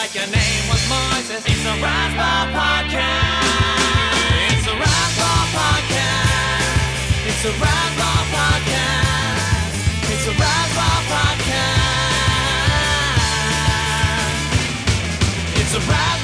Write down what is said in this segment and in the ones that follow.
Like your name was Moises. It's a Razzball podcast. It's a Razzball podcast. It's a Razzball podcast. It's a Razzball podcast. It's a Razzball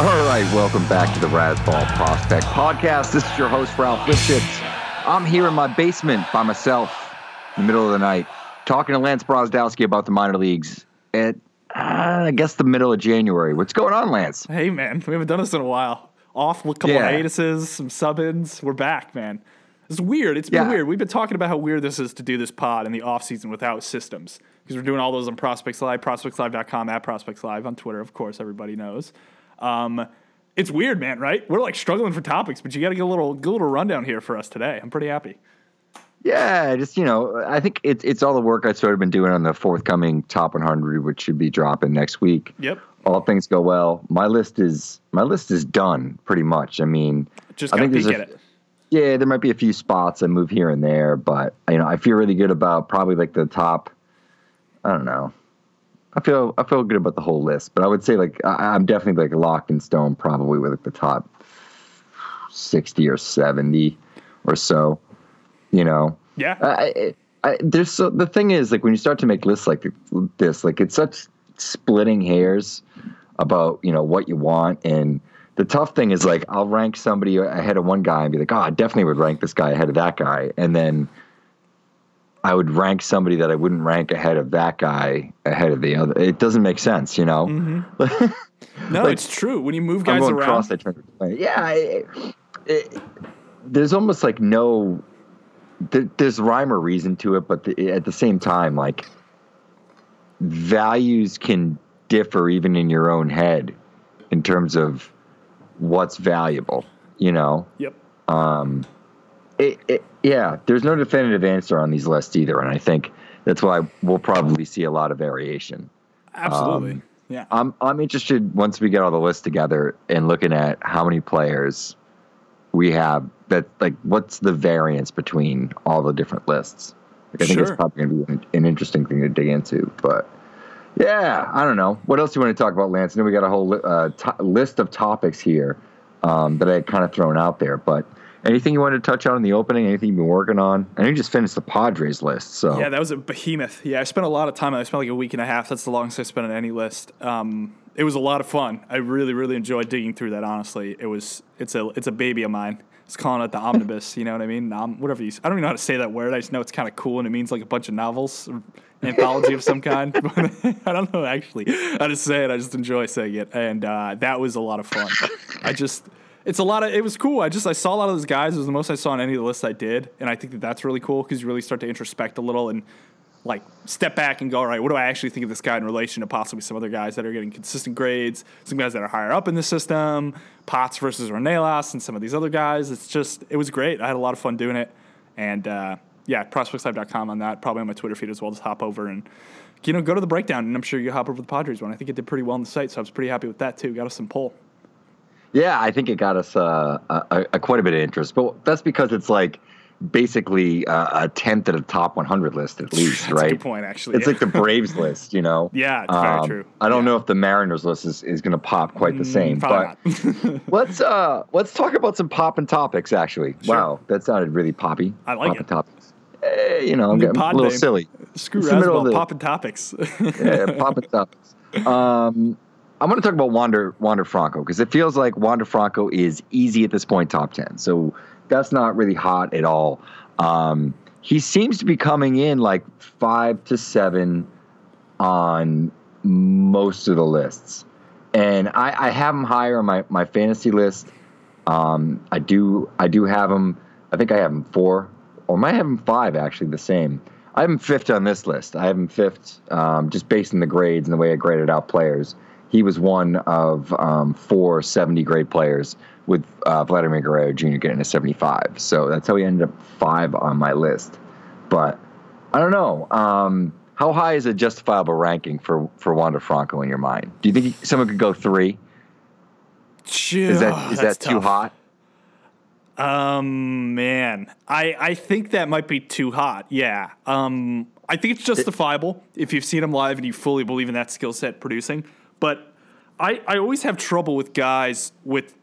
All right, welcome back to the Razzball Prospect Podcast. This is your host, Ralph Lifshitz. I'm here in my basement by myself in the middle of the night, talking to Lance Brozdowski about the minor leagues at, uh, I guess, the middle of January. What's going on, Lance? Hey man, we haven't done this in a while. Off with a couple Yeah. hiatuses, some sub-ins. We're back, man. It's weird. It's been Yeah. weird. We've been talking about how weird this is to do this pod in the off season without systems because we're doing all those on Prospects Live, prospectslive.com, at Prospects Live on Twitter. Of course, everybody knows. Um, it's weird, man. Right? We're like struggling for topics, but you got to get a little, get a little rundown here for us today. I'm pretty happy. Yeah, just you know, I think it's it's all the work I've sort of been doing on the forthcoming top 100, which should be dropping next week. Yep. All things go well. My list is my list is done pretty much. I mean, Just I think there's a- it. Yeah, there might be a few spots I move here and there, but you know, I feel really good about probably like the top. I don't know. I feel I feel good about the whole list, but I would say like I, I'm definitely like locked in stone, probably with like the top sixty or seventy or so. You know, Yeah. I, I, there's so the thing is like when you start to make lists like this, like it's such splitting hairs about you know what you want, and the tough thing is like I'll rank somebody ahead of one guy and be like, oh, I definitely would rank this guy ahead of that guy, and then I would rank somebody that I wouldn't rank ahead of that guy ahead of the other. It doesn't make sense, you know. Mm-hmm. no, like, it's true. When you move guys around, cross. Yeah, I, it, there's almost like no, there, there's rhyme or reason to it, but the, at the same time, like values can differ even in your own head in terms of what's valuable. You know, Yep. Um, it, it, yeah, there's no definitive answer on these lists either, and I think that's why we'll probably see a lot of variation. Absolutely. Um, yeah. I'm I'm interested once we get all the lists together and looking at how many players we have that like what's the variance between all the different lists. Like, I think Sure. it's probably going to be an, an interesting thing to dig into, but yeah, I don't know. What else do you want to talk about, Lance? I know we got a whole uh, to- list of topics here um, that I had kind of thrown out there, but Anything you wanted to touch on in the opening? Anything you've been working on? I know you just finished the Padres list, so Yeah, that was a behemoth. Yeah, I spent a lot of time. I spent like a week and a half. That's the longest I spent on any list. Um, it was a lot of fun. I really, really enjoyed digging through that. Honestly, it was. It's a. It's a baby of mine. It's calling it the omnibus. You know what I mean? Whatever you. I don't even know how to say that word. I just know it's kind of cool and it means like a bunch of novels, or anthology of some kind. I don't know actually how to say it. I just enjoy saying it, and uh, that was a lot of fun. I just. It's a lot of. It was cool. I just I saw a lot of those guys. It was the most I saw on any of the lists I did, and I think that that's really cool because you really start to introspect a little and like step back and go, all right, what do I actually think of this guy in relation to possibly some other guys that are getting consistent grades, some guys that are higher up in the system, Potts versus Renelas, and some of these other guys. It's just, it was great. I had a lot of fun doing it. And uh, yeah, prospectslive.com on that, probably on my Twitter feed as well. Just hop over and, you know, go to the breakdown, and I'm sure you hop over the Padres one. I think it did pretty well on the site, so I was pretty happy with that too. Got us some pull. Yeah, I think it got us uh, a, a, quite a bit of interest, but that's because it's like basically uh, a tenth of the top 100 list at least, That's a right? good point, actually, It's yeah. like the Braves list, you know. Yeah, it's very true. I don't Yeah. know if the Mariners list is, is going to pop quite the same, but let's uh let's talk about some popping topics. Actually, wow, that sounded really poppy. I like popping it. topics. Eh, you know, I'm New getting a little name. silly. Screw It's the middle Razzball, popping topics. yeah, popping topics. Um, I'm going to talk about Wander Wander Franco because it feels like Wander Franco is easy at this point, top ten. So that's not really hot at all. Um, he seems to be coming in like five to seven on most of the lists, and I, I have him higher on my, my fantasy list. Um, I do I do have him. I think I have him four, or might have him five actually. The same. I have him fifth on this list. I have him fifth, um, just based on the grades and the way I graded out players. He was one of um, four 70 grade players, with uh, Vladimir Guerrero Jr. getting a 75. So that's how he ended up five on my list. But I don't know. Um, how high is a justifiable ranking for for Wander Franco in your mind? Do you think he- someone could go three? Is that is that too hot? Um, man, I I think that might be too hot. Yeah. Um, I think it's justifiable if you've seen him live and you fully believe in that skill set producing. But I I always have trouble with guys with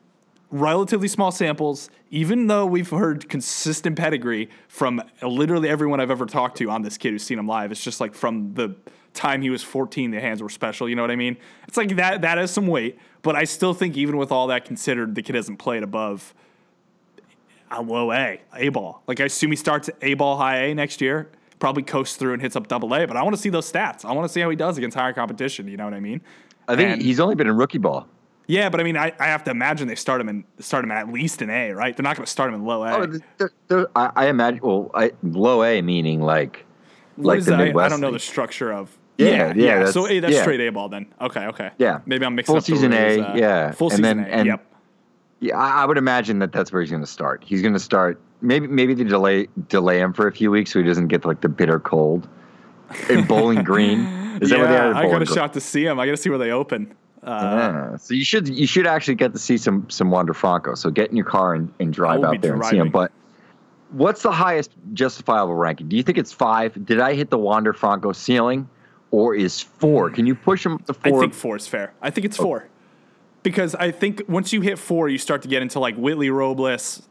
relatively small samples, even though we've heard consistent pedigree from literally everyone I've ever talked to on this kid who's seen him live. It's just like from the time he was 14, the hands were special. You know what I mean? It's like that that has some weight, but I still think even with all that considered, the kid hasn't played above uh, a low A, A ball. Like I assume he starts at A ball high A next year, probably coasts through and hits up double A, but I want to see those stats. I want to see how he does against higher competition. You know what I mean? I think And- he's only been in rookie ball. yeah, but I mean, I, I have to imagine they start him in start him at least in A, right? They're not going to start him in low A. Oh, there, there, I, I imagine. Well, I, low A meaning like What like the that? Midwest. I don't know the structure of. Yeah, yeah, so that's- A, that's yeah. straight A ball then. Okay, okay. Yeah. maybe I'm mixing Full up the season A, uh, yeah. full And season then- A. and- yep. Yeah, I, I would imagine that that's where he's going to start. He's going to start. Maybe maybe they delay delay him for a few weeks so he doesn't get like the bitter cold. In Bowling Green, is that yeah, where they are? I got a shot to see them. I got to see where they open. Uh, Yeah. So you should you should actually get to see some some Wander Franco. So get in your car and, and drive out there and see driving. But what's the highest justifiable ranking? Do you think it's five? Did I hit the Wander Franco ceiling, or is four? Can you push him up to I think four is fair. I think it's four. Because I think once you hit four, you start to get into like Whitley Robles,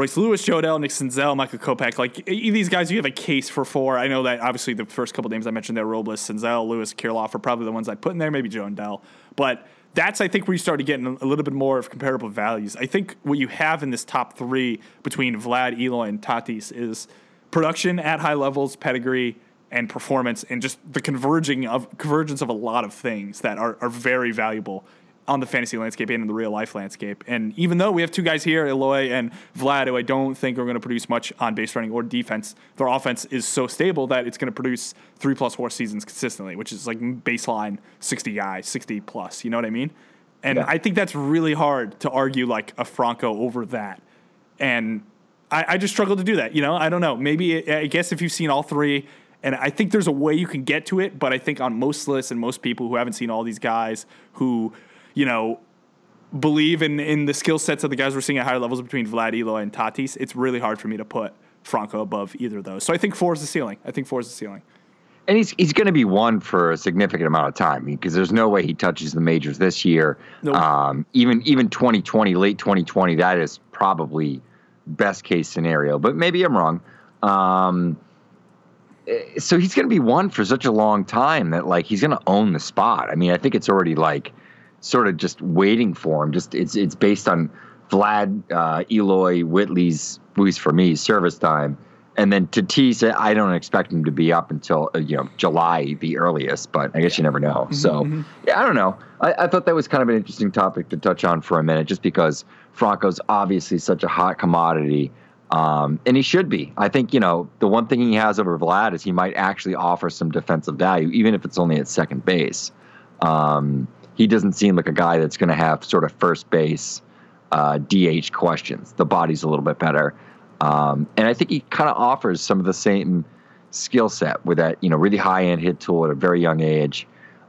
Royce Lewis, Jo Adell, Nick Senzel, Michael Kopech. Like these guys, you have a case for four. I know that obviously the first couple names I mentioned there, Robles, Senzel, Lewis, Kirilloff are probably the ones I'd put in there, maybe Jo Adell. But that's, I think, where you started getting a little bit more of comparable values. I think what you have in this top three between Vlad, Eloy, and Tatis is production at high levels, pedigree, and performance, and just the converging of convergence of a lot of things that are, are very valuable on the fantasy landscape and in the real life landscape. And even though we have two guys here, Eloy and Vlad, who I don't think are going to produce much on base running or defense, their offense is so stable that it's going to produce three plus four seasons consistently, which is like baseline 60 guys, 60 plus. You know what I mean? And Yeah. I think that's really hard to argue like a Franco over that. And I, I just struggle to do that. You know, I don't know. Maybe I guess if you've seen all three, and I think there's a way you can get to it, but I think on most lists and most people who haven't seen all these guys who, you know, believe in in the skill sets of the guys we're seeing at higher levels between Vlad, Eloy, and Tatis, it's really hard for me to put Franco above either of those. So I think four is the ceiling. I think four is the ceiling. and he's he's going to be one for a significant amount of time because there's no way he touches the majors this year. Nope. Um, even even 2020, late 2020, that is probably best case scenario, but maybe I'm wrong. Um, eh, so he's going to be one for such a long time that like he's going to own the spot. I mean, I think it's already like sort of just waiting for him. Just it's it's based on Vlad, uh, Eloy, Whitley's, Buis for me service time, and then Tatis. I don't expect him to be up until uh, you know July, the earliest. But I guess you never know. So yeah, I don't know. I, I thought that was kind of an interesting topic to touch on for a minute, just because Franco's obviously such a hot commodity. Um, and he should be. I think, you know, the one thing he has over Vlad is he might actually offer some defensive value, even if it's only at second base. Um, he doesn't seem like a guy that's going to have sort of first base uh, DH questions. The body's a little bit better. Um, and I think he kind of offers some of the same skill set with that, you know, really high end hit tool at a very young age,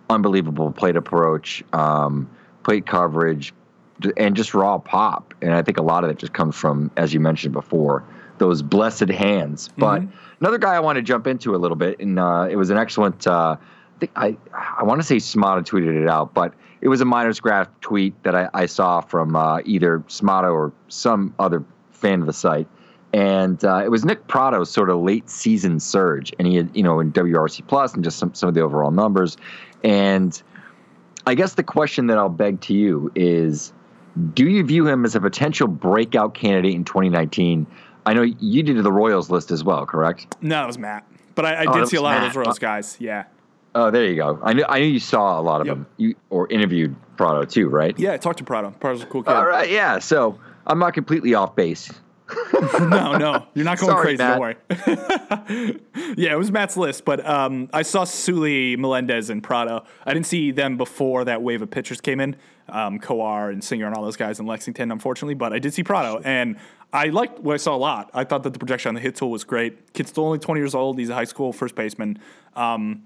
unbelievable plate approach, um, plate coverage, and just raw pop. And I think a lot of it just comes from, as you mentioned before, those blessed hands. But another guy I want to jump into a little bit, and uh, it was an excellent. Uh, think I I want to say Smata tweeted it out, but it was a miners graph tweet that I, I saw from uh, either Smata or some other fan of the site. And uh, it was Nick Pratto's sort of late season surge, and he had, you know, in WRC plus and just some, some of the overall numbers. And I guess the question that I'll beg to you is do you view him as a potential breakout candidate in 2019? I know you did the Royals list as well, correct? No, it was Matt. But I, I Oh, did see a lot of Matt. those Royals guys. Yeah. Oh, there you go. I knew I knew you saw a lot of Yep. them. You or interviewed Pratto too, right? Yeah, I talked to Pratto. Pratto's a cool kid. All right, yeah. So I'm not completely off base. no, no, you're not going Sorry, crazy. Don't worry. yeah, it was Matt's list, but um, I saw Sully, Melendez, and Pratto. I didn't see them before that wave of pitchers came in, um, Kowar and Singer and all those guys in Lexington, unfortunately. But I did see Pratto, and I liked what I saw a lot. I thought that the projection on the hit tool was great. Kid's still only 20 years old. He's a high school first baseman. Um,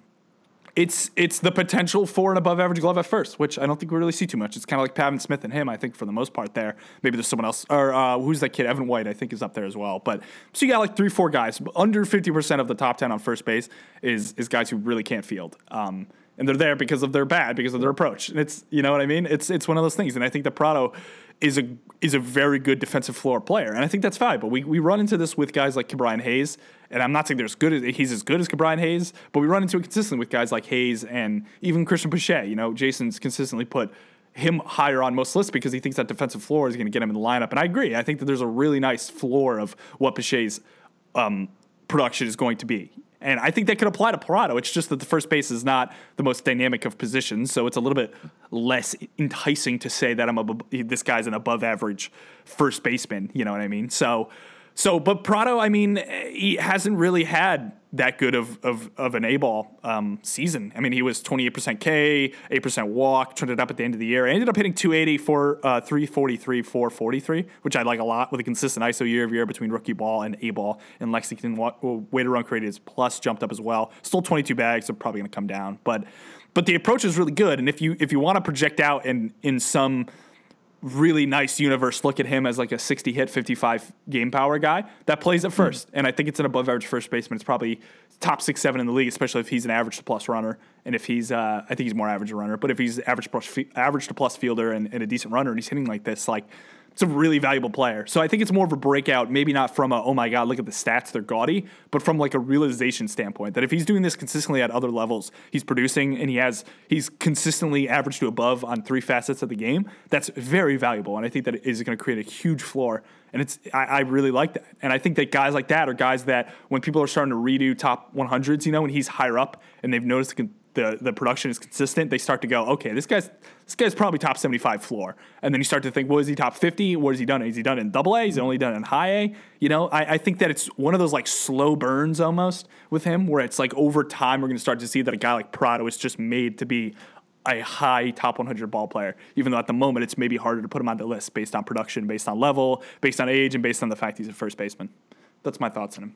it's it's the potential for an above average glove at first, which I don't think we really see too much. It's kind of like Pavin Smith and him, I think, for the most part there. Maybe there's someone else, or uh, who's that kid? Evan White, I think, is up there as well. But so you got like three, four guys. Under 50% of the top 10 on first base is is guys who really can't field. Um, and they're there because of their bad, because of their approach. And it's you know what I mean? It's it's one of those things. And I think that Pratto is a is a very good defensive floor player, and I think that's valuable. We we run into this with guys like Brian Hayes, and I'm not saying they're good he's as good as Brian Hayes, but we run into it consistently with guys like Hayes and even Cristian Pache. You know, Jason's consistently put him higher on most lists because he thinks that defensive floor is going to get him in the lineup, and I agree. I think that there's a really nice floor of what Pache's um, production is going to be. And I think that could apply to Pratto. It's just that the first base is not the most dynamic of positions, so it's a little bit less enticing to say that I'm a, this guy's an above average first baseman. You know what I mean? So, so but Pratto, I mean, he hasn't really had that good of of, of an A ball um, season. I mean, he was 28% K, 8% walk, turned it up at the end of the year. ended up hitting 280 for uh, 343, 443, which I like a lot with a consistent ISO year of year between rookie ball and A ball. And Lexington wa- way to run created is plus jumped up as well. Still 22 bags, so probably going to come down, but but the approach is really good. And if you if you want to project out in in some really nice universe look at him as like a 60 hit 55 game power guy that plays at first. And i think it's an above average first baseman. It's probably top six seven in the league especially if he's an average to plus runner. And if he's uh, i think he's more average runner but if he's average plus average to plus fielder and, and a decent runner and he's hitting like this like it's a really valuable player. So I think it's more of a breakout, maybe not from a, oh my God, look at the stats, they're gaudy, but from like a realization standpoint that if he's doing this consistently at other levels, he's producing and he has, he's consistently average to above on three facets of the game, that's very valuable. And I think that is going to create a huge floor. And it's, I, I really like that. And I think that guys like that are guys that when people are starting to redo top 100s, you know, and he's higher up and they've noticed the, the, the production is consistent, they start to go, okay, this guy's this guy's probably top 75 floor. And then you start to think, well, is he top 50? What has he done? Has he done in double A? Is he only done in high A? You know, I, I think that it's one of those like slow burns almost with him where it's like over time we're to start to see that a guy like Pratto is just made to be a high top 100 ball player, even though at the moment it's maybe harder to put him on the list based on production, based on level, based on age, and based on the fact he's a first baseman. That's my thoughts on him.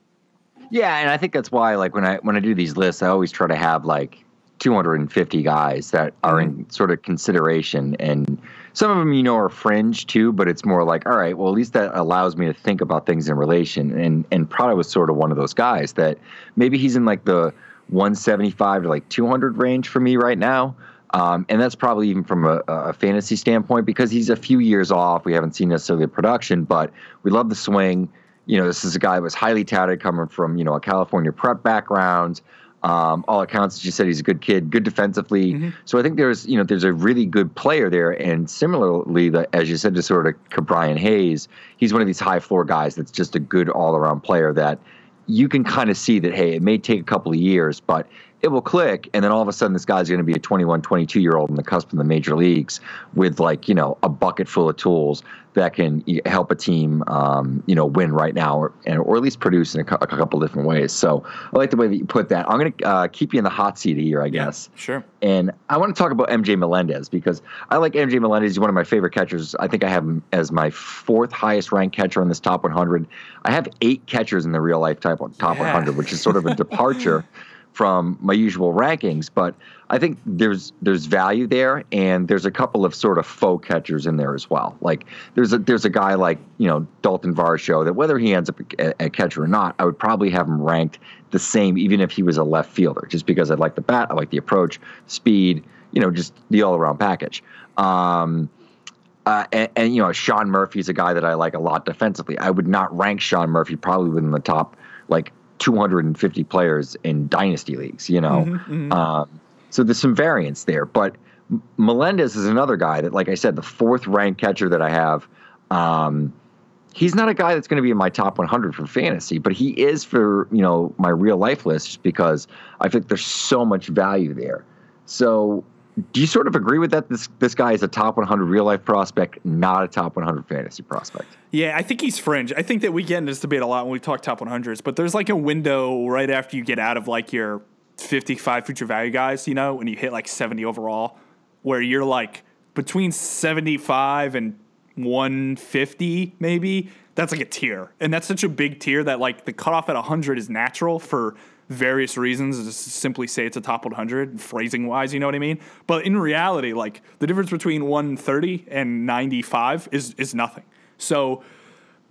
Yeah, and I think that's why, like when I when I do these lists, I always try to have like 250 guys that are in sort of consideration, and some of them you know are fringe too. But it's more like, all right, well at least that allows me to think about things in relation. And and Pratto was sort of one of those guys that maybe he's in like the 175 to like 200 range for me right now. Um, and that's probably even from a, a fantasy standpoint because he's a few years off. We haven't seen necessarily the production, but we love the swing. You know, this is a guy that was highly touted coming from, you know, a California prep background. Um, all accounts, as you said, he's a good kid, good defensively. So I think there's, you know, there's a really good player there. And similarly, the, as you said, to sort of Brian Hayes, he's one of these high floor guys that's just a good all around player that you can kind of see that, hey, it may take a couple of years, but it will click. And then all of a sudden, this guy's going to be a 21, 22 year old in the cusp of the major leagues with like, you know, a bucket full of tools that can help a team, um, you know, win right now or, and, or at least produce in a, a couple different ways. So I like the way that you put that. I'm going to uh, keep you in the hot seat here, I guess. Sure. And I want to talk about MJ Melendez because I like MJ Melendez. He's one of my favorite catchers. I think I have him as my fourth highest ranked catcher in this top 100. I have eight catchers in the real life type top Yeah. 100, which is sort of a departure from my usual rankings. But I think there's there's value there, and there's a couple of sort of faux catchers in there as well. Like there's a there's a guy like you know Dalton Varsho that whether he ends up a, catcher or not, I would probably have him ranked the same, even if he was a left fielder, just because I like the bat, I like the approach, speed, you know, just the all around package. Um, uh, and, and you know, Sean Murphy's a guy that I like a lot defensively. I would not rank Sean Murphy probably within the top like 250 players in dynasty leagues. You know, Um, so there's some variance there. But Melendez is another guy that, like I said, the fourth ranked catcher that I have. Um, he's not a guy that's going to be in my top 100 for fantasy, but he is for you know my real life list because I think there's so much value there. So, do you sort of agree with that? This this guy is a top 100 real life prospect, not a top 100 fantasy prospect. Yeah, I think he's fringe. I think that we get into this debate a lot when we talk top 100s, but there's like a window right after you get out of like your 55 future value guys, you know, when you hit like 70 overall, where you're like between 75 and 150 maybe. That's like a tier. And that's such a big tier that like the cutoff at 100 is natural for various reasons. Just simply say it's a top 100, phrasing wise, you know what I mean? But in reality, like the difference between 130 and 95 is is nothing. So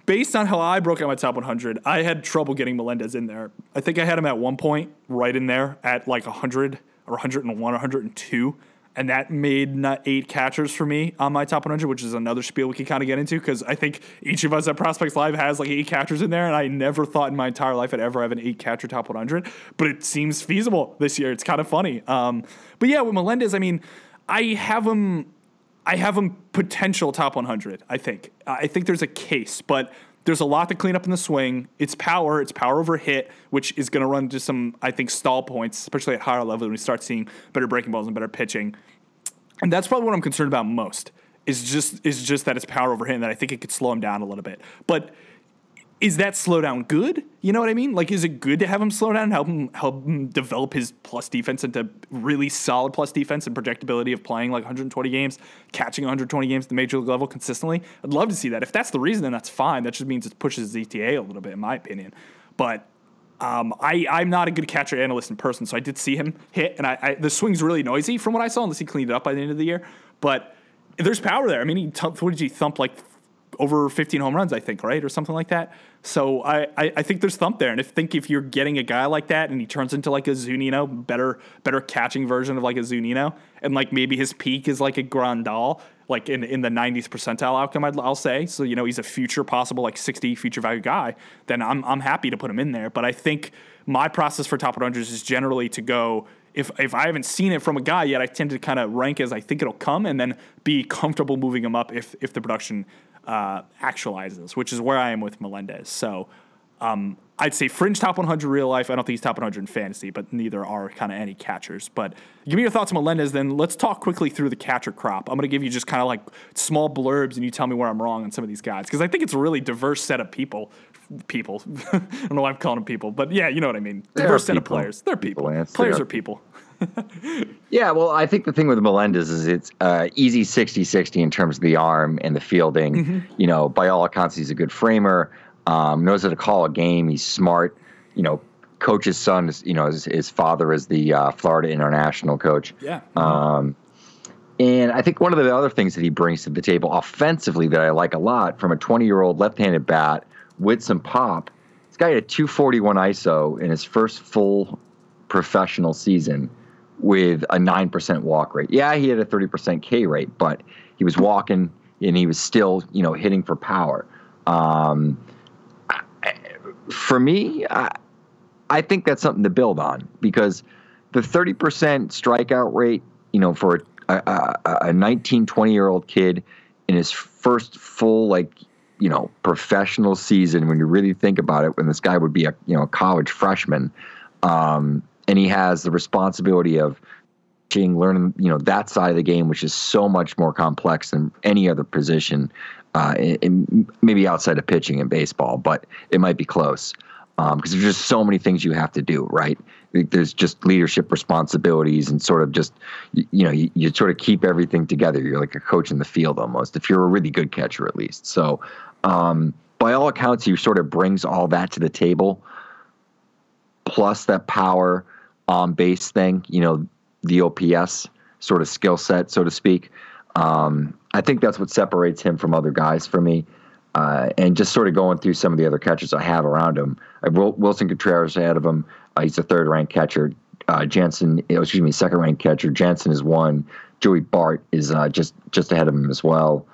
based on how I broke out my top 100, I had trouble getting Melendez in there. I think I had him at one point right in there at like 100 or 101 or 102. And that made eight catchers for me on my top 100, which is another spiel we can kind of get into because I think each of us at Prospects Live has like eight catchers in there. And I never thought in my entire life I'd ever have an eight catcher top 100, but it seems feasible this year. It's kind of funny. Um, but yeah, with Melendez, I mean, I have him I have him potential top 100. I think. I think there's a case, but there's a lot to clean up in the swing. It's power. It's power over hit, which is going to run into some, I think, stall points, especially at higher level when we start seeing better breaking balls and better pitching. And that's probably what I'm concerned about most. Is just is just that it's power over hit, and that I think it could slow him down a little bit. But is that slowdown good? You know what I mean? Like, is it good to have him slow down, help him help him develop his plus defense into really solid plus defense and projectability of playing like 120 games, catching 120 games at the major league level consistently? I'd love to see that. If that's the reason, then that's fine. That just means it pushes his ETA a little bit, in my opinion. But um, I, I'm not a good catcher analyst in person, so I did see him hit, and I, I the swing's really noisy from what I saw, unless he cleaned it up by the end of the year. But there's power there. I mean, he th- what did he thump like over 15 home runs, I think, right, or something like that. So I, I, I think there's thump there, and if think if you're getting a guy like that and he turns into like a Zunino, better better catching version of like a Zunino, and like maybe his peak is like a Grandal, like in in the 90th percentile outcome, I'd, I'll say. So you know he's a future possible like 60 future value guy. Then I'm I'm happy to put him in there. But I think my process for top 100s is generally to go if if I haven't seen it from a guy yet, I tend to kind of rank as I think it'll come, and then be comfortable moving him up if if the production uh, actualizes, which is where I am with Melendez. So um, I'd say fringe top 100 real life. I don't think he's top 100 in fantasy, but neither are kind of any catchers. But give me your thoughts on Melendez. Then let's talk quickly through the catcher crop. I'm going to give you just kind of like small blurbs, and you tell me where I'm wrong on some of these guys because I think it's a really diverse set of people. People, I don't know why I'm calling them people, but yeah, you know what I mean. They're Diverse set of players. They're people. People, Players are people. Yeah, well, I think the thing with Melendez is it's uh, easy 60 60 in terms of the arm and the fielding. You know, by all accounts, he's a good framer, um, knows how to call a game. He's smart. You know, coach's son, is, you know, his, his father is the uh, Florida international coach. Yeah. Um, and I think one of the other things that he brings to the table offensively that I like a lot from a 20 year old left handed bat with some pop, this guy had a 241 ISO in his first full professional season with a 9% walk rate. Yeah, he had a 30% K rate, but he was walking and he was still, you know, hitting for power. Um, for me, I, I think that's something to build on because the 30% strikeout rate, you know, for a, a, a 19, 20 year old kid in his first full, like, you know, professional season, when you really think about it, when this guy would be a, you know, college freshman, um, and he has the responsibility of teaching, learning, you know, that side of the game, which is so much more complex than any other position, uh, in, in maybe outside of pitching in baseball, but it might be close because um, there's just so many things you have to do, right? There's just leadership responsibilities and sort of just, you, you know, you, you, sort of keep everything together. You're like a coach in the field almost, if you're a really good catcher at least. So, um, by all accounts, he sort of brings all that to the table, plus that power on base thing, you know, the OPS sort of skill set, so to speak. Um, I think that's what separates him from other guys for me. Uh, and just sort of going through some of the other catchers I have around him. I have Willson Contreras ahead of him. Uh, he's a third ranked catcher. Uh, Jansen, oh, excuse me, second ranked catcher. Jansen is one. Joey Bart is uh, just just ahead of him as well.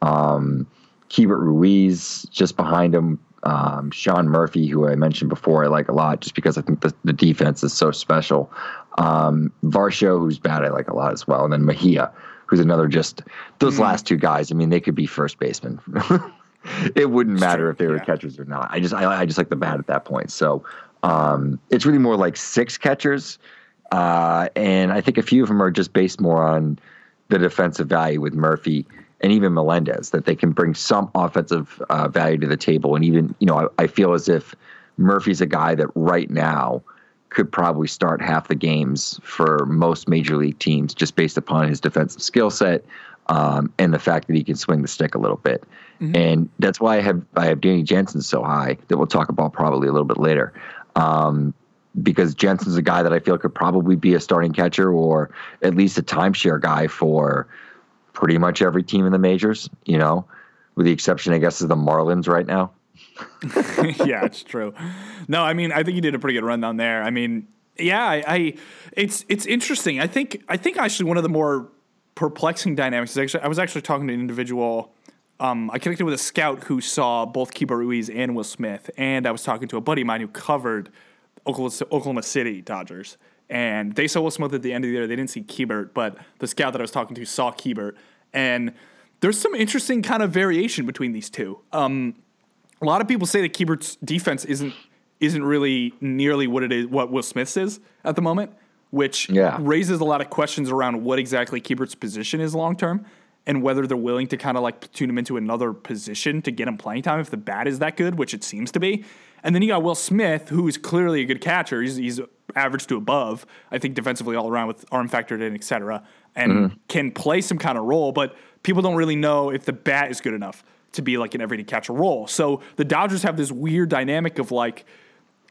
Um, Keibert Ruiz just behind him. Um, Sean Murphy, who I mentioned before, I like a lot just because I think the, the defense is so special. Um, Varsho, who's bad, I like a lot as well. And then Mejia, who's another just those mm. last two guys. I mean, they could be first basemen. it wouldn't matter if they were yeah. catchers or not. I just I, I just like the bat at that point. So um, it's really more like six catchers, uh, and I think a few of them are just based more on the defensive value with Murphy and even Melendez that they can bring some offensive uh, value to the table. And even you know I, I feel as if Murphy's a guy that right now could probably start half the games for most major league teams just based upon his defensive skill set um, and the fact that he can swing the stick a little bit. Mm-hmm. And that's why I have I have Danny Jansen so high that we'll talk about probably a little bit later. Um, because Jansen's a guy that I feel could probably be a starting catcher or at least a timeshare guy for pretty much every team in the majors, you know, with the exception, I guess, of the Marlins right now. yeah, it's true. No, I mean, I think you did a pretty good rundown there. I mean, yeah, I, I, it's it's interesting. I think I think actually one of the more perplexing dynamics is actually I was actually talking to an individual. Um, I connected with a scout who saw both Keibert Ruiz and Will Smith, and I was talking to a buddy of mine who covered Oklahoma, Oklahoma City Dodgers, and they saw Will Smith at the end of the year. They didn't see Keibert, but the scout that I was talking to saw Keibert, and there's some interesting kind of variation between these two. Um, a lot of people say that Keibert's defense isn't isn't really nearly what it is what Will Smith's is at the moment which yeah. raises a lot of questions around what exactly Keibert's position is long term and whether they're willing to kind of like tune him into another position to get him playing time if the bat is that good, which it seems to be. And then you got Will Smith, who's clearly a good catcher. He's, he's average to above, I think, defensively all around with arm factored in, et cetera, and mm-hmm. can play some kind of role, but people don't really know if the bat is good enough to be like an everyday catcher role. So the Dodgers have this weird dynamic of like,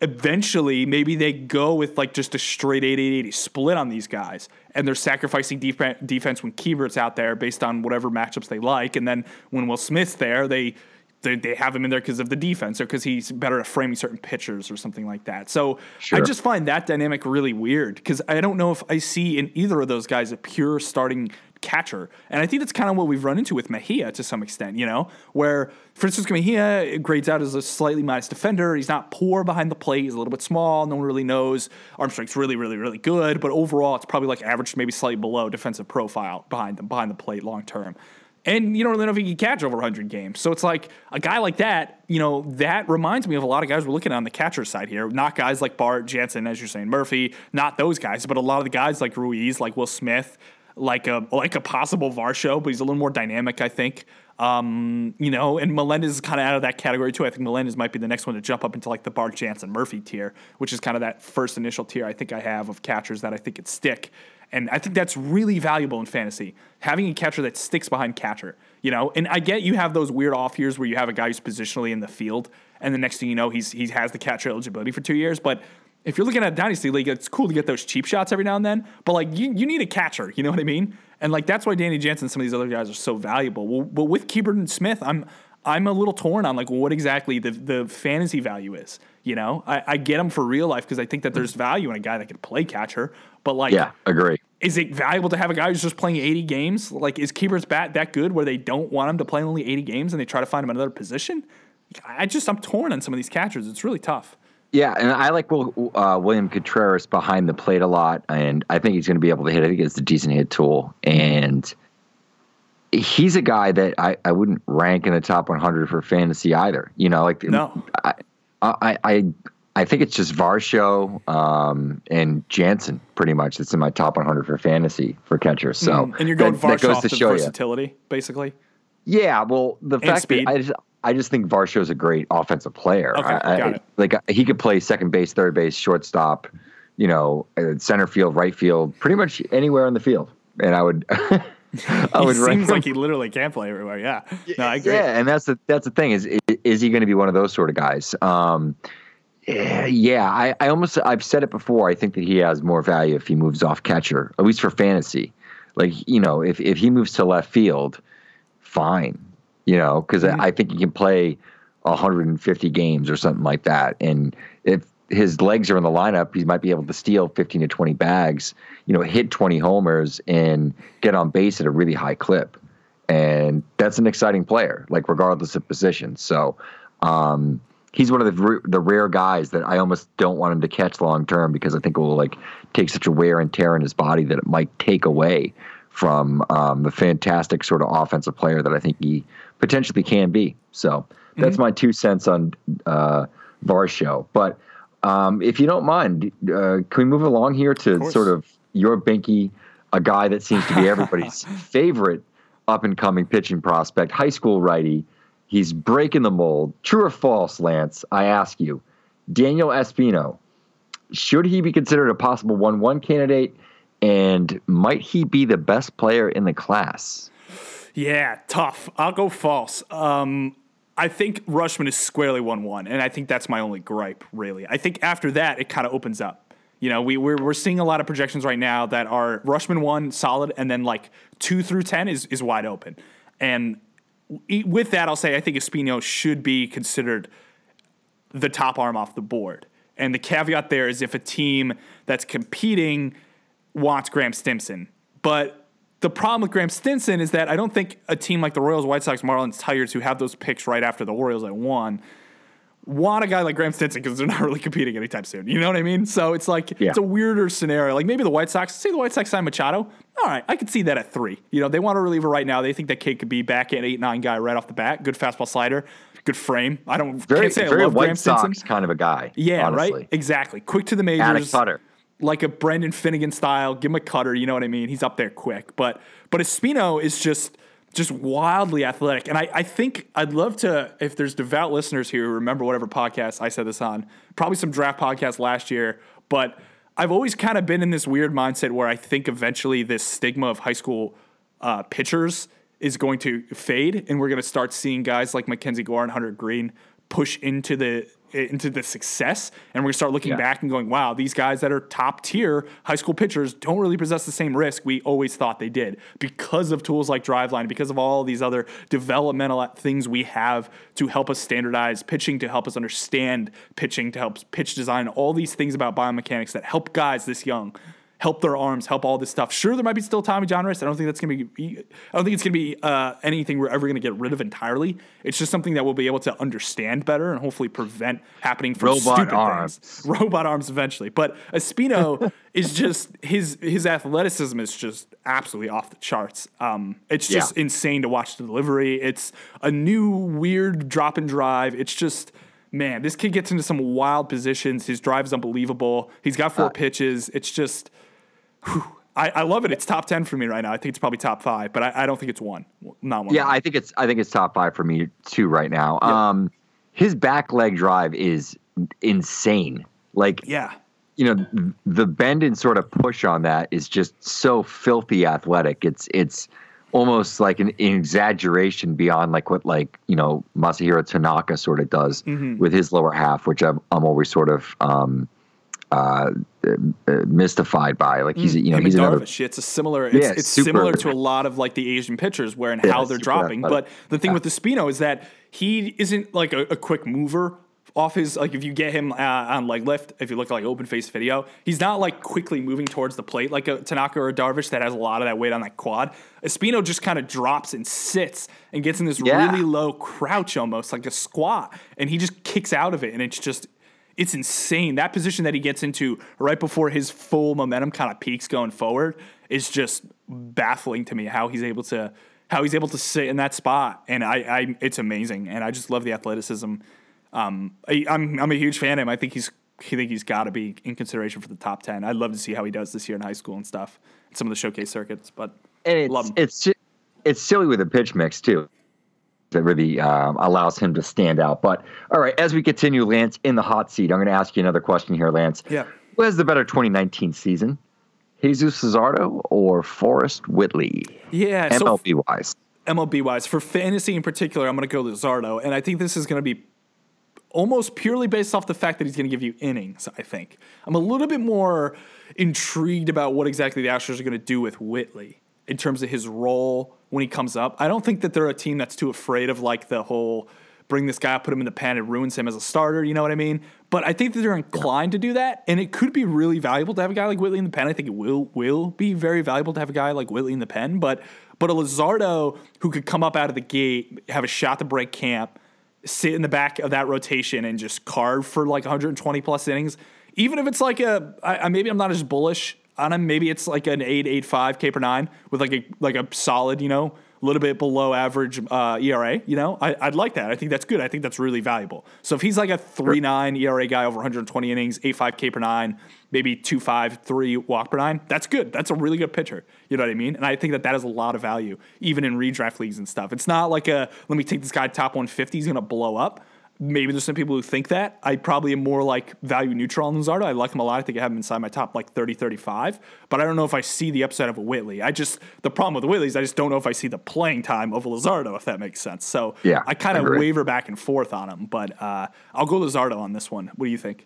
eventually maybe they go with like just a straight 80-80 split on these guys and they're sacrificing def- defense when Keibert's out there based on whatever matchups they like and then when Will Smith's there they they, they have him in there because of the defense or because he's better at framing certain pitchers or something like that. So sure. I just find that dynamic really weird because I don't know if I see in either of those guys a pure starting catcher. And I think that's kind of what we've run into with Mejia to some extent, you know, where Francisco Mejia grades out as a slightly modest defender. He's not poor behind the plate. He's a little bit small. No one really knows. Arm strength's really, really, really good. But overall, it's probably like average, maybe slightly below defensive profile behind them, behind the plate long term. And you don't really know if he can catch over 100 games. So it's like a guy like that, you know, that reminds me of a lot of guys we're looking at on the catcher side here. Not guys like Bart, Jansen, as you're saying, Murphy, not those guys, but a lot of the guys like Ruiz, like Will Smith, like a like a possible Varsho, but he's a little more dynamic, I think. Um, you know, and Melendez is kind of out of that category too. I think Melendez might be the next one to jump up into like the Bart Jansen Murphy tier, which is kind of that first initial tier I think I have of catchers that I think could stick. And I think that's really valuable in fantasy, having a catcher that sticks behind catcher. You know, and I get you have those weird off years where you have a guy who's positionally in the field, and the next thing you know, he's he has the catcher eligibility for two years. But if you're looking at dynasty league, it's cool to get those cheap shots every now and then, but like you, you need a catcher, you know what I mean? And like that's why Danny Jansen and some of these other guys are so valuable. Well, but with Keibert and Smith, I'm I'm a little torn on like what exactly the the fantasy value is. You know, I, I get him for real life because I think that there's value in a guy that can play catcher. But like, Yeah, agree. is it valuable to have a guy who's just playing 80 games? Like, is Keibert's bat that good where they don't want him to play only 80 games and they try to find him another position? I just I'm torn on some of these catchers. It's really tough. Yeah, and I like Will, uh, William Contreras behind the plate a lot, and I think he's going to be able to hit. I think it's a decent hit tool, and he's a guy that I, I wouldn't rank in the top 100 for fantasy either. You know, like No. I I I, I think it's just Varsho um, and Jansen pretty much. That's in my top 100 for fantasy for catchers. So Mm, and you're going that, that Varsho goes off to the show you. versatility, basically. Yeah, well, the fact speed. that I just I just think Varsho's a great offensive player. Okay, I, got I, it. Like he could play second base, third base, shortstop, you know, uh, center field, right field, pretty much anywhere on the field. And I would, I would seems like he literally can play everywhere. Yeah. No, I agree. yeah, and that's the that's the thing is is he going to be one of those sort of guys? Um, yeah, yeah, I, I almost I've said it before. I think that he has more value if he moves off catcher, at least for fantasy. Like you know, if if he moves to left field, fine, you know, because Mm-hmm. I think he can play 150 games or something like that, and if his legs are in the lineup, he might be able to steal 15 to 20 bags, you know, hit 20 homers and get on base at a really high clip and that's an exciting player, like regardless of position. So um, he's one of the the rare guys that I almost don't want him to catch long term because I think it will like take such a wear and tear in his body that it might take away from um, the fantastic sort of offensive player that I think he potentially can be. So that's my two cents on uh, Varsho. But um, if you don't mind, uh, can we move along here to course. sort of your Binky, a guy that seems to be everybody's favorite up and coming pitching prospect, high school righty. He's breaking the mold. True or false, Lance? I ask you. Daniel Espino, should he be considered a possible 1 1 candidate? And might he be the best player in the class? Yeah, tough. I'll go false. Um, I think Rutschman is squarely 1 1, and I think that's my only gripe, really. I think after that, it kind of opens up. You know, we, we're, we're seeing a lot of projections right now that are Rutschman 1 solid, and then like 2 through 10 is, is wide open. And with that, I'll say I think Espino should be considered the top arm off the board. And the caveat there is if a team that's competing wants Graeme Stinson. But the problem with Graeme Stinson is that I don't think a team like the Royals, White Sox, Marlins, Tigers, who have those picks right after the Orioles at one, want a guy like Graeme Stinson because they're not really competing anytime soon. You know what I mean? So it's like Yeah. it's a weirder scenario. Like maybe the White Sox, say the White Sox sign Machado. All right, I could see that at three. You know, they want a reliever right now. They think that kid could be back at eight nine guy right off the bat. Good fastball slider, good frame. I don't Very, can't say I love White Graham Sox Stinson. kind of a guy. Yeah, honestly. right. Exactly. Quick to the majors. Attic cutter. Like a Brandon Finnegan style. Give him a cutter. You know what I mean? He's up there quick. But but Espino is just just wildly athletic. And I, I think I'd love to if there's devout listeners here who remember whatever podcast I said this on. Probably some draft podcast last year. But I've always kind of been in this weird mindset where I think eventually this stigma of high school uh, pitchers is going to fade, and we're going to start seeing guys like Mackenzie Gore and Hunter Greene push into the into the success, and we're going to start looking Yeah. back and going, "Wow, these guys that are top tier high school pitchers don't really possess the same risk we always thought they did because of tools like Driveline, because of all these other developmental things we have to help us standardize pitching, to help us understand pitching, to help pitch design, all these things about biomechanics that help guys this young." Help their arms, help all this stuff. Sure, there might be still Tommy John wrist. I don't think that's going to be. I don't think it's going to be uh, anything we're ever going to get rid of entirely. It's just something that we'll be able to understand better and hopefully prevent happening from Robot stupid arms. things. Robot arms eventually. But Espino is just his his athleticism is just absolutely off the charts. Um, it's just Yeah. insane to watch the delivery. It's a new weird drop and drive. It's just. Man, this kid gets into some wild positions. His drive is unbelievable. He's got Uh, four pitches. It's just, I, I love it. It's top ten for me right now. I think it's probably top five, but I, I don't think it's one. Not one. Yeah, I think it's I think it's top five for me too right now. Um, his back leg drive is insane. Like yeah, you know, the bend and sort of push on that is just so filthy athletic. It's it's almost like an, an exaggeration beyond like what like you know Masahiro Tanaka sort of does with his lower half, which I'm I'm always sort of um, uh, Uh, uh, mystified by. Like he's mm. you know Him he's and another Darvish, it's a similar. It's, Yeah, it's similar to a lot of like the Asian pitchers, where and Yeah, how they're dropping. athletic. But the thing with Espino is that he isn't like a, a quick mover off his like if you get him uh, on like lift, if you look at like open face video, he's not like quickly moving towards the plate like a Tanaka or a Darvish that has a lot of that weight on that quad. Espino just kind of drops and sits and gets in this Yeah. really low crouch almost like a squat, and he just kicks out of it, and it's just it's insane. That position that he gets into right before his full momentum kind of peaks going forward is just baffling to me how he's able to how he's able to sit in that spot. And I, I it's amazing. And I just love the athleticism. Um, I, I'm I'm a huge fan of him. I think he's I think he's got to be in consideration for the top ten. I'd love to see how he does this year in high school and stuff. Some of the showcase circuits, but and love it's him. it's it's silly with a pitch mix too. That really um, allows him to stand out. But all right, as we continue, Lance in the hot seat, I'm going to ask you another question here, Lance. Yeah. Who has the better 2019 season, Jesus Luzardo or Forrest Whitley? yeah. So MLB wise. MLB wise, for fantasy in particular, I'm going to go Luzardo, and I think this is going to be almost purely based off the fact that he's going to give you innings. I think I'm a little bit more intrigued about what exactly the Astros are going to do with Whitley in terms of his role when he comes up. I don't think that they're a team that's too afraid of like the whole bring this guy, put him in the pen, it ruins him as a starter. You know what I mean? But I think that they're inclined to do that, and it could be really valuable to have a guy like Whitley in the pen. I think it will will be very valuable to have a guy like Whitley in the pen. But but a Luzardo who could come up out of the gate, have a shot to break camp, sit in the back of that rotation and just carve for like 120 plus innings. Even if it's like a, I, I- maybe I'm not as bullish on him. Maybe it's like an eight, eight, five K per nine with like a like a solid, you know, a little bit below average uh, ERA. You know, I, I'd like that. I think that's good. I think that's really valuable. So if he's like a three nine ERA guy over 120 innings, eight five K per nine, maybe two five three walk per nine, that's good. That's a really good pitcher. You know what I mean? And I think that that has a lot of value even in redraft leagues and stuff. It's not like a let me take this guy top 150. He's gonna blow up. Maybe there's some people who think that. I probably am more like value neutral on Luzardo. I like him a lot. I think I have him inside my top like 30, 35. But I don't know if I see the upside of a Whitley. I just, the problem with the Whitley is I just don't know if I see the playing time of a Luzardo, if that makes sense. So Yeah, I kind of waver back and forth on him. But uh, I'll go Luzardo on this one. What do you think?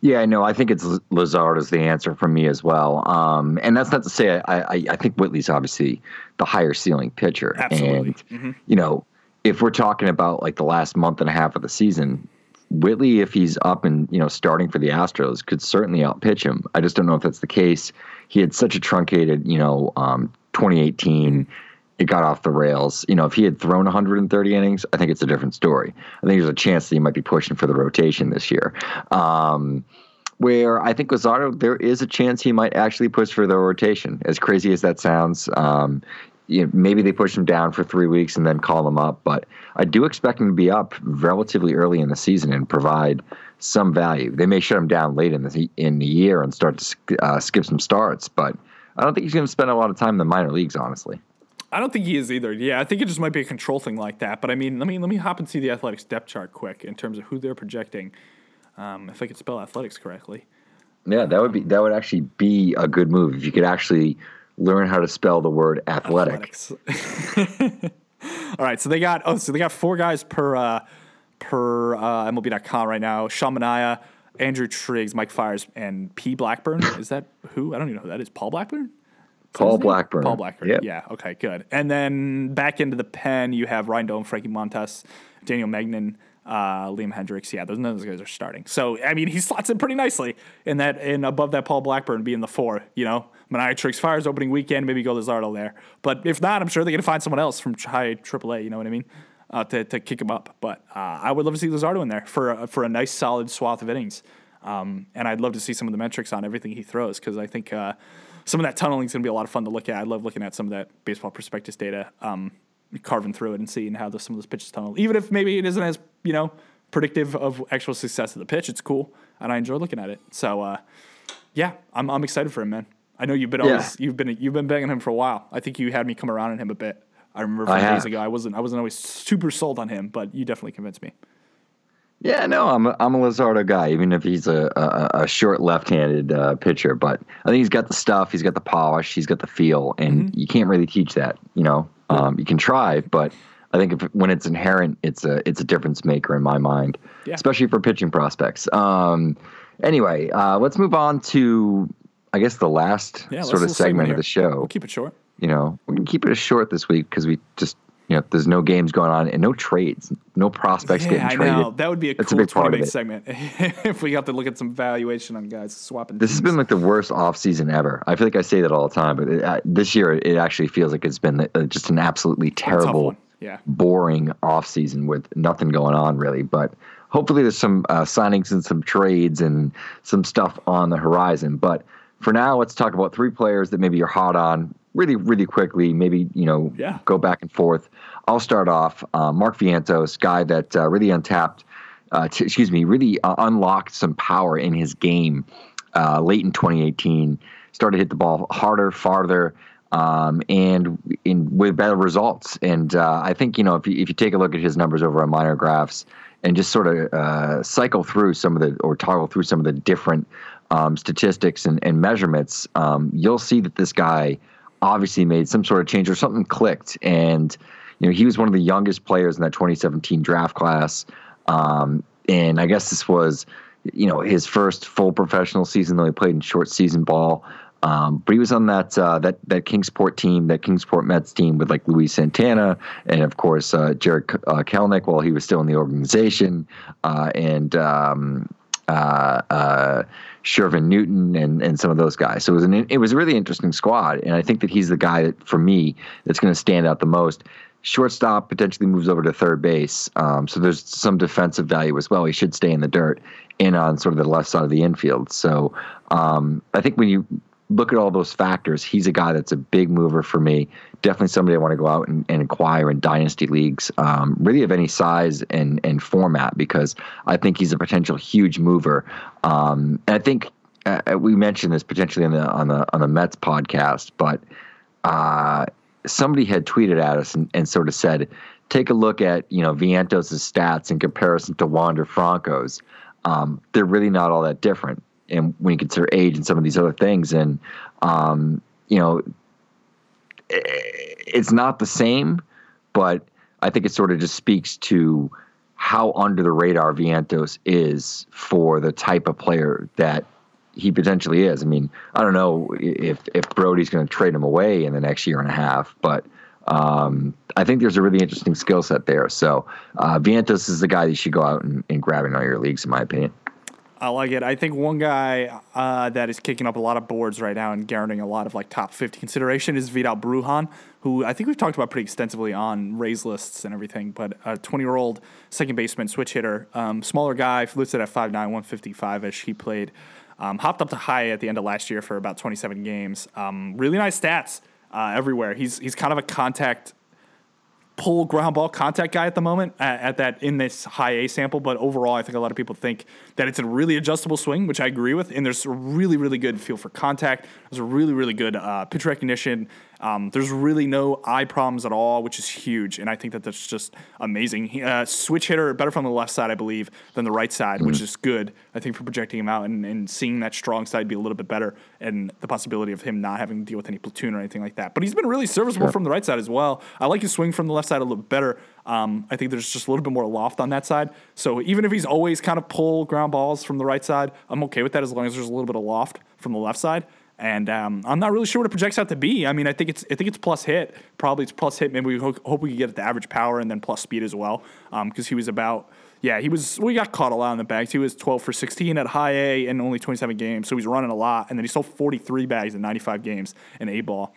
Yeah, I know. I think it's Lazard is the answer for me as well. Um, and that's not to say I, I, I think Whitley's obviously the higher ceiling pitcher. Absolutely. Mm-hmm. And, you know, if we're talking about like the last month and a half of the season, Whitley, if he's up and, you know, starting for the Astros, could certainly outpitch him. I just don't know if that's the case. He had such a truncated, you know, um, 2018 it got off the rails. You know, if he had thrown 130 innings, I think it's a different story. I think there's a chance that he might be pushing for the rotation this year. Um, where I think Luzardo, there is a chance he might actually push for the rotation. As crazy as that sounds, um, you know, maybe they push him down for three weeks and then call him up. But I do expect him to be up relatively early in the season and provide some value. They may shut him down late in the in the year and start to uh, skip some starts, but I don't think he's going to spend a lot of time in the minor leagues, honestly. I don't think he is either. Yeah, I think it just might be a control thing like that. But I mean, let me let me hop and see the athletics depth chart quick in terms of who they're projecting. Um, if I could spell athletics correctly. Yeah, that would be that would actually be a good move if you could actually learn how to spell the word athletic. All right, so they got oh, so they got four guys per uh, per uh, MLB.com right now. Sean Manaea, Andrew Triggs, Mike Fiers, and P Blackburn. Is that who? I don't even know who that is. Paul Blackburn. Paul? Blackburn. Paul Blackburn. Yep. Yeah. Okay. Good. And then back into the pen, you have Ryan Doan, Frankie Montas, Daniel Mengden, uh, Liam Hendriks. Yeah, those those guys are starting. So I mean, he slots in pretty nicely in that, and above that, Paul Blackburn being the four. You know, Manaea Triggs Fiers opening weekend, maybe go Luzardo there. But if not, I'm sure they're gonna find someone else from high AAA. You know what I mean? Uh, to, to kick him up, but uh, I would love to see Luzardo in there for a, for a nice solid swath of innings, um, and I'd love to see some of the metrics on everything he throws because I think uh, some of that tunneling is going to be a lot of fun to look at. I love looking at some of that baseball prospectus data, um, carving through it and seeing how the, some of those pitches tunnel. Even if maybe it isn't as you know predictive of actual success of the pitch, it's cool, and I enjoy looking at it. So uh, yeah, I'm I'm excited for him, man. I know you've been Yeah. always you've been you've been banging him for a while. I think you had me come around on him a bit. I remember I from days have. ago. I wasn't I wasn't always super sold on him, but you definitely convinced me. Yeah, no, I'm a, I'm a Luzardo guy, even if he's a, a, a short left-handed uh, pitcher. But I think he's got the stuff, he's got the polish, he's got the feel, and Mm-hmm. you can't really teach that. You know, um, you can try, but I think if when it's inherent, it's a it's a difference maker in my mind, Yeah. especially for pitching prospects. Um, Anyway, uh, let's move on to, I guess, the last Yeah, sort of segment of the show. We'll keep it short. you know, we can keep it short this week because we just, you know, there's no games going on and no trades, no prospects Yeah, getting I traded. know. That would be a That's cool a big 20 part of minute it. segment if we got to look at some valuation on guys swapping. This has been like the worst off season ever. I feel like I say that all the time, but it, uh, this year it actually feels like it's been uh, just an absolutely terrible. Yeah. boring off season with nothing going on really. But hopefully there's some uh, signings and some trades and some stuff on the horizon. But for now, let's talk about three players that maybe you're hot on really, really quickly. Maybe you know Yeah. go back and forth. I'll start off. Uh, Mark Vientos, guy that uh, really untapped. Uh, t- excuse me, really uh, unlocked some power in his game uh, late in 2018. Started to hit the ball harder, farther, um, and in with better results. And uh, I think you know if you, if you take a look at his numbers over on minor graphs and just sort of uh, cycle through some of the or toggle through some of the different um, statistics and, and measurements, um, you'll see that this guy obviously made some sort of change or something clicked. And you know he was one of the youngest players in that 2017 draft class. Um, and I guess this was, you know, his first full professional season, though he played in short season ball. Um, but he was on that uh, that that Kingsport team, that Kingsport Mets team with like Luis Santana and of course uh, Jared uh, Kelenic while he was still in the organization, uh, and um, uh, uh, Shervin Newton and and some of those guys. So it was an it was a really interesting squad, and I think that he's the guy that for me that's going to stand out the most. Shortstop potentially moves over to third base, um, so there's some defensive value as well. He should stay in the dirt and on sort of the left side of the infield. So um, I think when you look at all those factors, he's a guy that's a big mover for me. Definitely somebody I want to go out and, and acquire in dynasty leagues, um, really of any size and and format, because I think he's a potential huge mover. Um, and I think uh, we mentioned this potentially on the on the on the Mets podcast, but uh, somebody had tweeted at us and, and sort of said, take a look at you know Vientos' stats in comparison to Wander Franco's. Um, they're really not all that different, and when you consider age and some of these other things, and um, you know, it's not the same, but I think it sort of just speaks to how under the radar Vientos is for the type of player that he potentially is. I mean, I don't know if if Brodie's going to trade him away in the next year and a half, but um, I think there's a really interesting skill set there. So uh, Vientos is the guy that you should go out and, and grab in all your leagues, in my opinion. I like it. I think one guy uh, that is kicking up a lot of boards right now and garnering a lot of like top 50 consideration is Vidal Brujan, who I think we've talked about pretty extensively on raise lists and everything. But a 20 year old second baseman, switch hitter, um, smaller guy, listed at 5'9, 155 ish. He played, um, hopped up to high at the end of last year for about 27 games. Um, really nice stats uh, everywhere. He's he's kind of a contact pull ground ball contact guy at the moment at, at that in this high A sample, but overall, I think a lot of people think that it's a really adjustable swing, which I agree with. And there's a really, really good feel for contact. There's a really, really good uh, pitch recognition. Um, there's really no eye problems at all, which is huge. And I think that that's just amazing. He, uh, switch hitter, better from the left side, I believe, than the right side, which is good, I think, for projecting him out and, and seeing that strong side be a little bit better and the possibility of him not having to deal with any platoon or anything like that. But he's been really serviceable from the right side as well. I like his swing from the left side a little bit better. Um, I think there's just a little bit more loft on that side. So even if he's always kind of pull ground balls from the right side, I'm okay with that as long as there's a little bit of loft from the left side. And um, I'm not really sure what it projects out to be. I mean, I think it's I think it's plus hit. Probably it's plus hit. Maybe we ho- hope we could get it average power and then plus speed as well. Because he was about yeah he was we got caught a lot in the bags. He was 12 for 16 at high A and only 27 games, so he's running a lot. And then he sold 43 bags in 95 games in A ball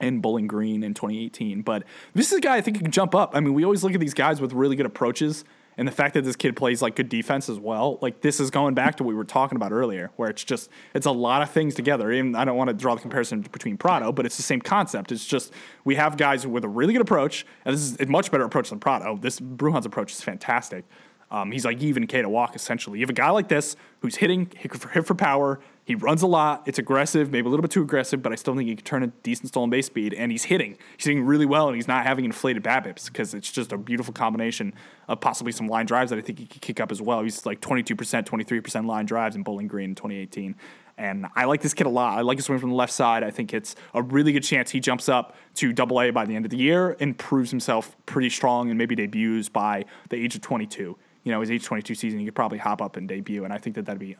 in Bowling Green in 2018. But this is a guy I think can jump up. I mean, we always look at these guys with really good approaches. And the fact that this kid plays like good defense as well, like this is going back to what we were talking about earlier, where it's just it's a lot of things together. And I don't want to draw the comparison between Pratto, but it's the same concept. It's just we have guys with a really good approach, and this is a much better approach than Pratto. This Brujan's approach is fantastic. Um, he's like even K to walk essentially. You have a guy like this who's hitting hit for, hit for power. He runs a lot. It's aggressive, maybe a little bit too aggressive, but I still think he can turn a decent stolen base speed. And he's hitting. He's hitting really well, and he's not having inflated BABIPs because it's just a beautiful combination of possibly some line drives that I think he could kick up as well. He's like 22%, 23% line drives in Bowling Green in 2018. And I like this kid a lot. I like his swing from the left side. I think it's a really good chance he jumps up to double A by the end of the year and proves himself pretty strong and maybe debuts by the age of 22. You know, his age 22 season, he could probably hop up and debut. And I think that that'd be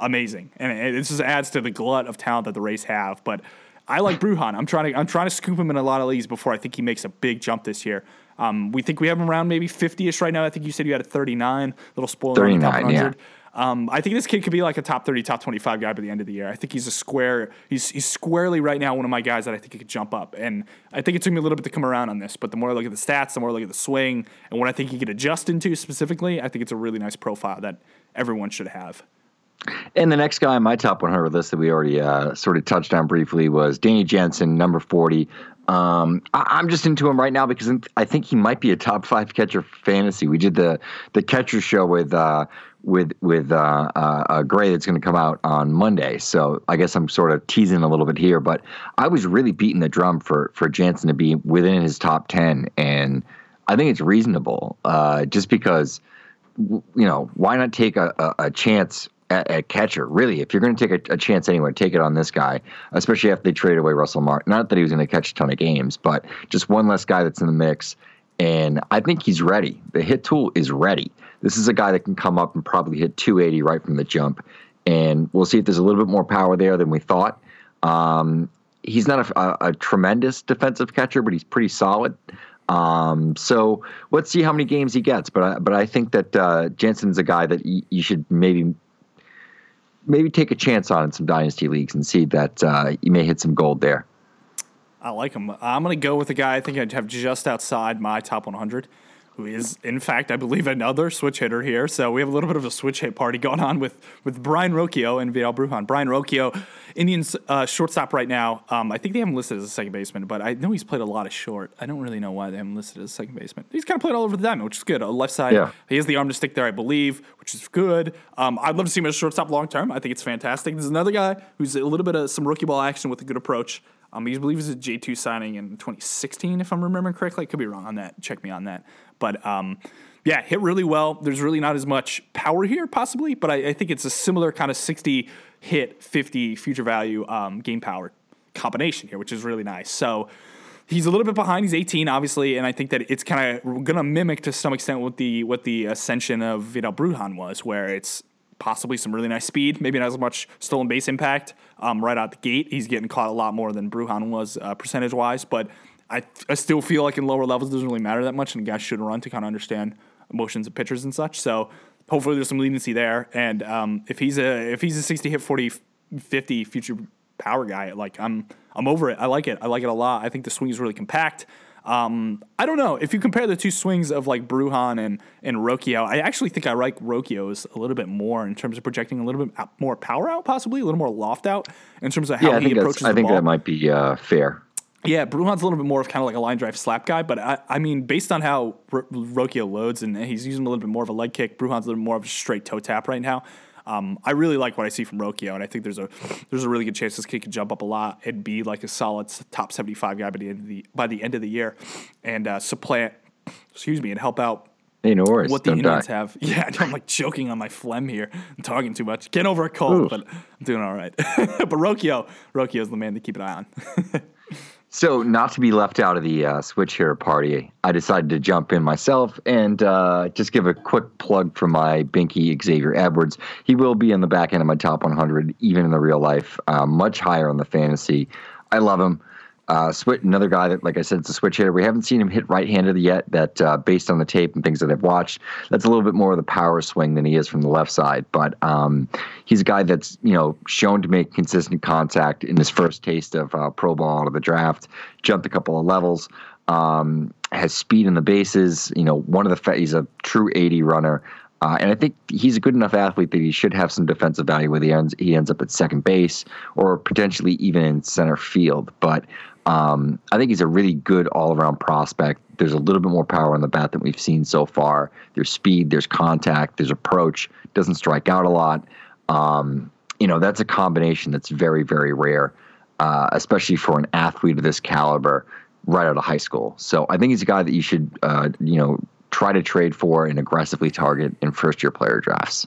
amazing, and it, it just adds to the glut of talent that the Rays have. But I like Brujan. I'm trying to I'm trying to scoop him in a lot of leagues before I think he makes a big jump this year. Um, we think we have him around maybe 50ish right now. I think you said you had a 39, little spoiler on the top 39, yeah. Um, I think this kid could be like a top 30, top 25 guy by the end of the year. I think he's a square. He's he's squarely right now one of my guys that I think he could jump up. And I think it took me a little bit to come around on this, but the more I look at the stats, the more I look at the swing, and what I think he could adjust into specifically, I think it's a really nice profile that everyone should have. And the next guy on my top 100 list that we already uh, sort of touched on briefly was Danny Jansen, number 40. Um, I- I'm just into him right now because I think he might be a top five catcher fantasy. We did the the catcher show with uh, with with uh, uh, uh, Gray that's going to come out on Monday. So I guess I'm sort of teasing a little bit here, but I was really beating the drum for for Jansen to be within his top 10, and I think it's reasonable uh, just because you know, why not take a, a, a chance at, at catcher? Really, if you're going to take a, a chance anyway, take it on this guy, especially after they trade away Russell Martin. Not that he was going to catch a ton of games, but just one less guy that's in the mix. And I think he's ready. The hit tool is ready. This is a guy that can come up and probably hit 280 right from the jump. And we'll see if there's a little bit more power there than we thought. Um, he's not a, a, a tremendous defensive catcher, but he's pretty solid. Um, so let's see how many games he gets. But I, but I think that uh, Jansen's a guy that y- you should maybe maybe take a chance on in some dynasty leagues and see that uh, you may hit some gold there. I like him. I'm going to go with a guy I think I'd have just outside my top 100, who is, in fact, I believe, another switch hitter here. So we have a little bit of a switch hit party going on with, with Brayan Rocchio and Vidal Brujan. Brayan Rocchio, Indians uh, shortstop right now. Um, I think they have him listed as a second baseman, but I know he's played a lot of short. I don't really know why they have him listed as a second baseman. He's kind of played all over the diamond, which is good. The left side, Yeah. he has the arm to stick there, I believe, which is good. Um, I'd love to see him as a shortstop long term. I think it's fantastic. There's another guy who's a little bit of some rookie ball action with a good approach. Um, he believes he's a J two signing in 2016, if I'm remembering correctly. I could be wrong on that. Check me on that. But um, yeah, hit really well. There's really not as much power here, possibly, but I, I think it's a similar kind of 60 hit, 50 future value um, game power combination here, which is really nice. So he's a little bit behind. He's 18, obviously, and I think that it's kind of going to mimic to some extent what the what the ascension of Vidal Brujan was, where it's possibly some really nice speed, maybe not as much stolen base impact um, right out the gate. He's getting caught a lot more than Brujan was uh, percentage wise, but I, I still feel like in lower levels it doesn't really matter that much, and guys should run to kind of understand emotions of pitchers and such. So hopefully there's some leniency there, and um, if he's a if he's a 60 hit 40 50 future power guy, like I'm I'm over it. I like it. I like it a lot. I think the swing is really compact. Um, I don't know if you compare the two swings of like Brujan and and Rocchio. I actually think I like Rocchio's a little bit more in terms of projecting a little bit more power out, possibly a little more loft out in terms of how Yeah, I he approaches I think ball. that might be uh, fair. Yeah, Brujan's a little bit more of kind of like a line drive slap guy, but I, I mean, based on how R- Rocchio loads and he's using a little bit more of a leg kick, Brujan's a little more of a straight toe tap right now. Um, I really like what I see from Rocchio, and I think there's a there's a really good chance this kid could jump up a lot and be like a solid top 75 guy by the end of the by the end of the year, and uh, supplant, excuse me, and help out Hey, no worries. what the Don't Indians die. have. Yeah, I know I'm like choking on my phlegm here. I'm talking too much. Get over a cold, Oof. but I'm doing all right. but Rocchio, Rocchio's the man to keep an eye on. So, not to be left out of the uh, switch here party, I decided to jump in myself and uh, just give a quick plug for my Binky Xavier Edwards. He will be in the back end of my top 100, even in the real life, uh, much higher on the fantasy. I love him. Uh, switch, another guy that, like I said, it's a switch hitter. We haven't seen him hit right-handed yet. That, uh, based on the tape and things that I've watched, that's a little bit more of the power swing than he is from the left side. But um, he's a guy that's you know shown to make consistent contact in his first taste of uh, pro ball out of the draft. Jumped a couple of levels. Um, has speed in the bases. You know, one of the fa- he's a true 80 runner. Uh, and I think he's a good enough athlete that he should have some defensive value where he ends, he ends up at second base or potentially even in center field. But um, I think he's a really good all around prospect. There's a little bit more power on the bat than we've seen so far. There's speed, there's contact, there's approach, doesn't strike out a lot. Um, you know, that's a combination that's very, very rare, uh, especially for an athlete of this caliber right out of high school. So I think he's a guy that you should, uh, you know, try to trade for and aggressively target in first year player drafts.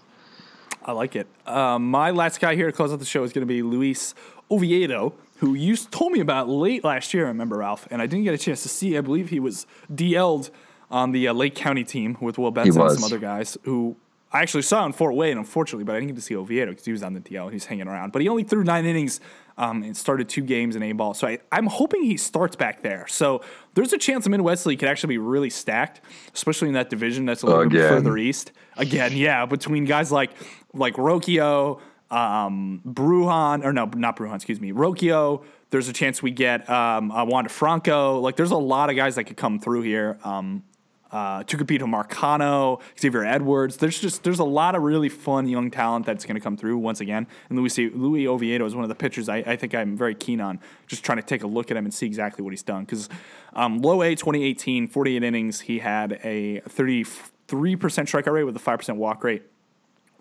I like it. Um, my last guy here to close out the show is going to be Luis Oviedo, who you told me about late last year. I remember Ralph, and I didn't get a chance to see. I believe he was DL'd on the uh, Lake County team with Will Benson and some other guys. Who I actually saw in Fort Wayne, unfortunately, but I didn't get to see Oviedo because he was on the DL. He was hanging around, but he only threw nine innings um, and started two games in A ball. So I, I'm hoping he starts back there. So there's a chance the Midwest League could actually be really stacked, especially in that division that's a little bit Again. further east. Again, yeah, between guys like like Rocchio, um, Brujan, or no, not Brujan, excuse me, Rocchio. There's a chance we get um, uh, Wander Franco. Like, there's a lot of guys that could come through here. Um, uh, Tucupita Marcano, Xavier Edwards. There's just there's a lot of really fun young talent that's going to come through once again. And Luis Louis Oviedo is one of the pitchers I, I think I'm very keen on. Just trying to take a look at him and see exactly what he's done because um, low A 2018, 48 innings, he had a 33% strikeout rate with a 5% walk rate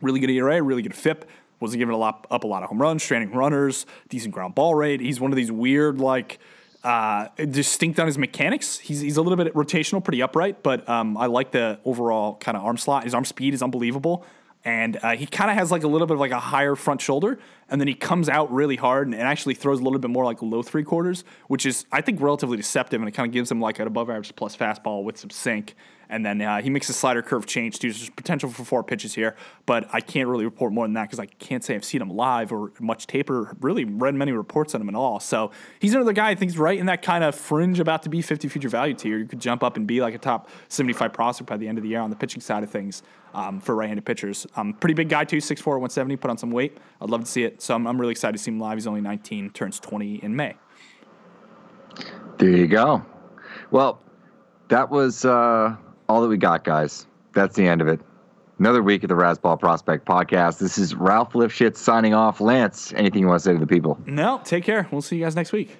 really good ERA, really good FIP. Wasn't giving a lot up a lot of home runs, stranding runners, decent ground ball rate. He's one of these weird like uh, distinct on his mechanics. He's he's a little bit rotational, pretty upright, but um, I like the overall kind of arm slot. His arm speed is unbelievable. And uh, he kind of has like a little bit of like a higher front shoulder, and then he comes out really hard and, and actually throws a little bit more like low three quarters, which is I think relatively deceptive, and it kind of gives him like an above average plus fastball with some sink. And then uh, he makes a slider curve change too. There's potential for four pitches here, but I can't really report more than that because I can't say I've seen him live or much tape or really read many reports on him at all. So he's another guy I think is right in that kind of fringe about to be 50 future value tier. You could jump up and be like a top 75 prospect by the end of the year on the pitching side of things um, for right-handed pitchers. Um, pretty big guy too, 6'4", 170, put on some weight. I'd love to see it. So I'm, I'm really excited to see him live. He's only 19, turns 20 in May. There you go. Well, that was uh, all that we got, guys. That's the end of it. Another week of the Razzball Prospect Podcast. This is Ralph Lifshitz signing off. Lance, anything you want to say to the people? No, take care. We'll see you guys next week.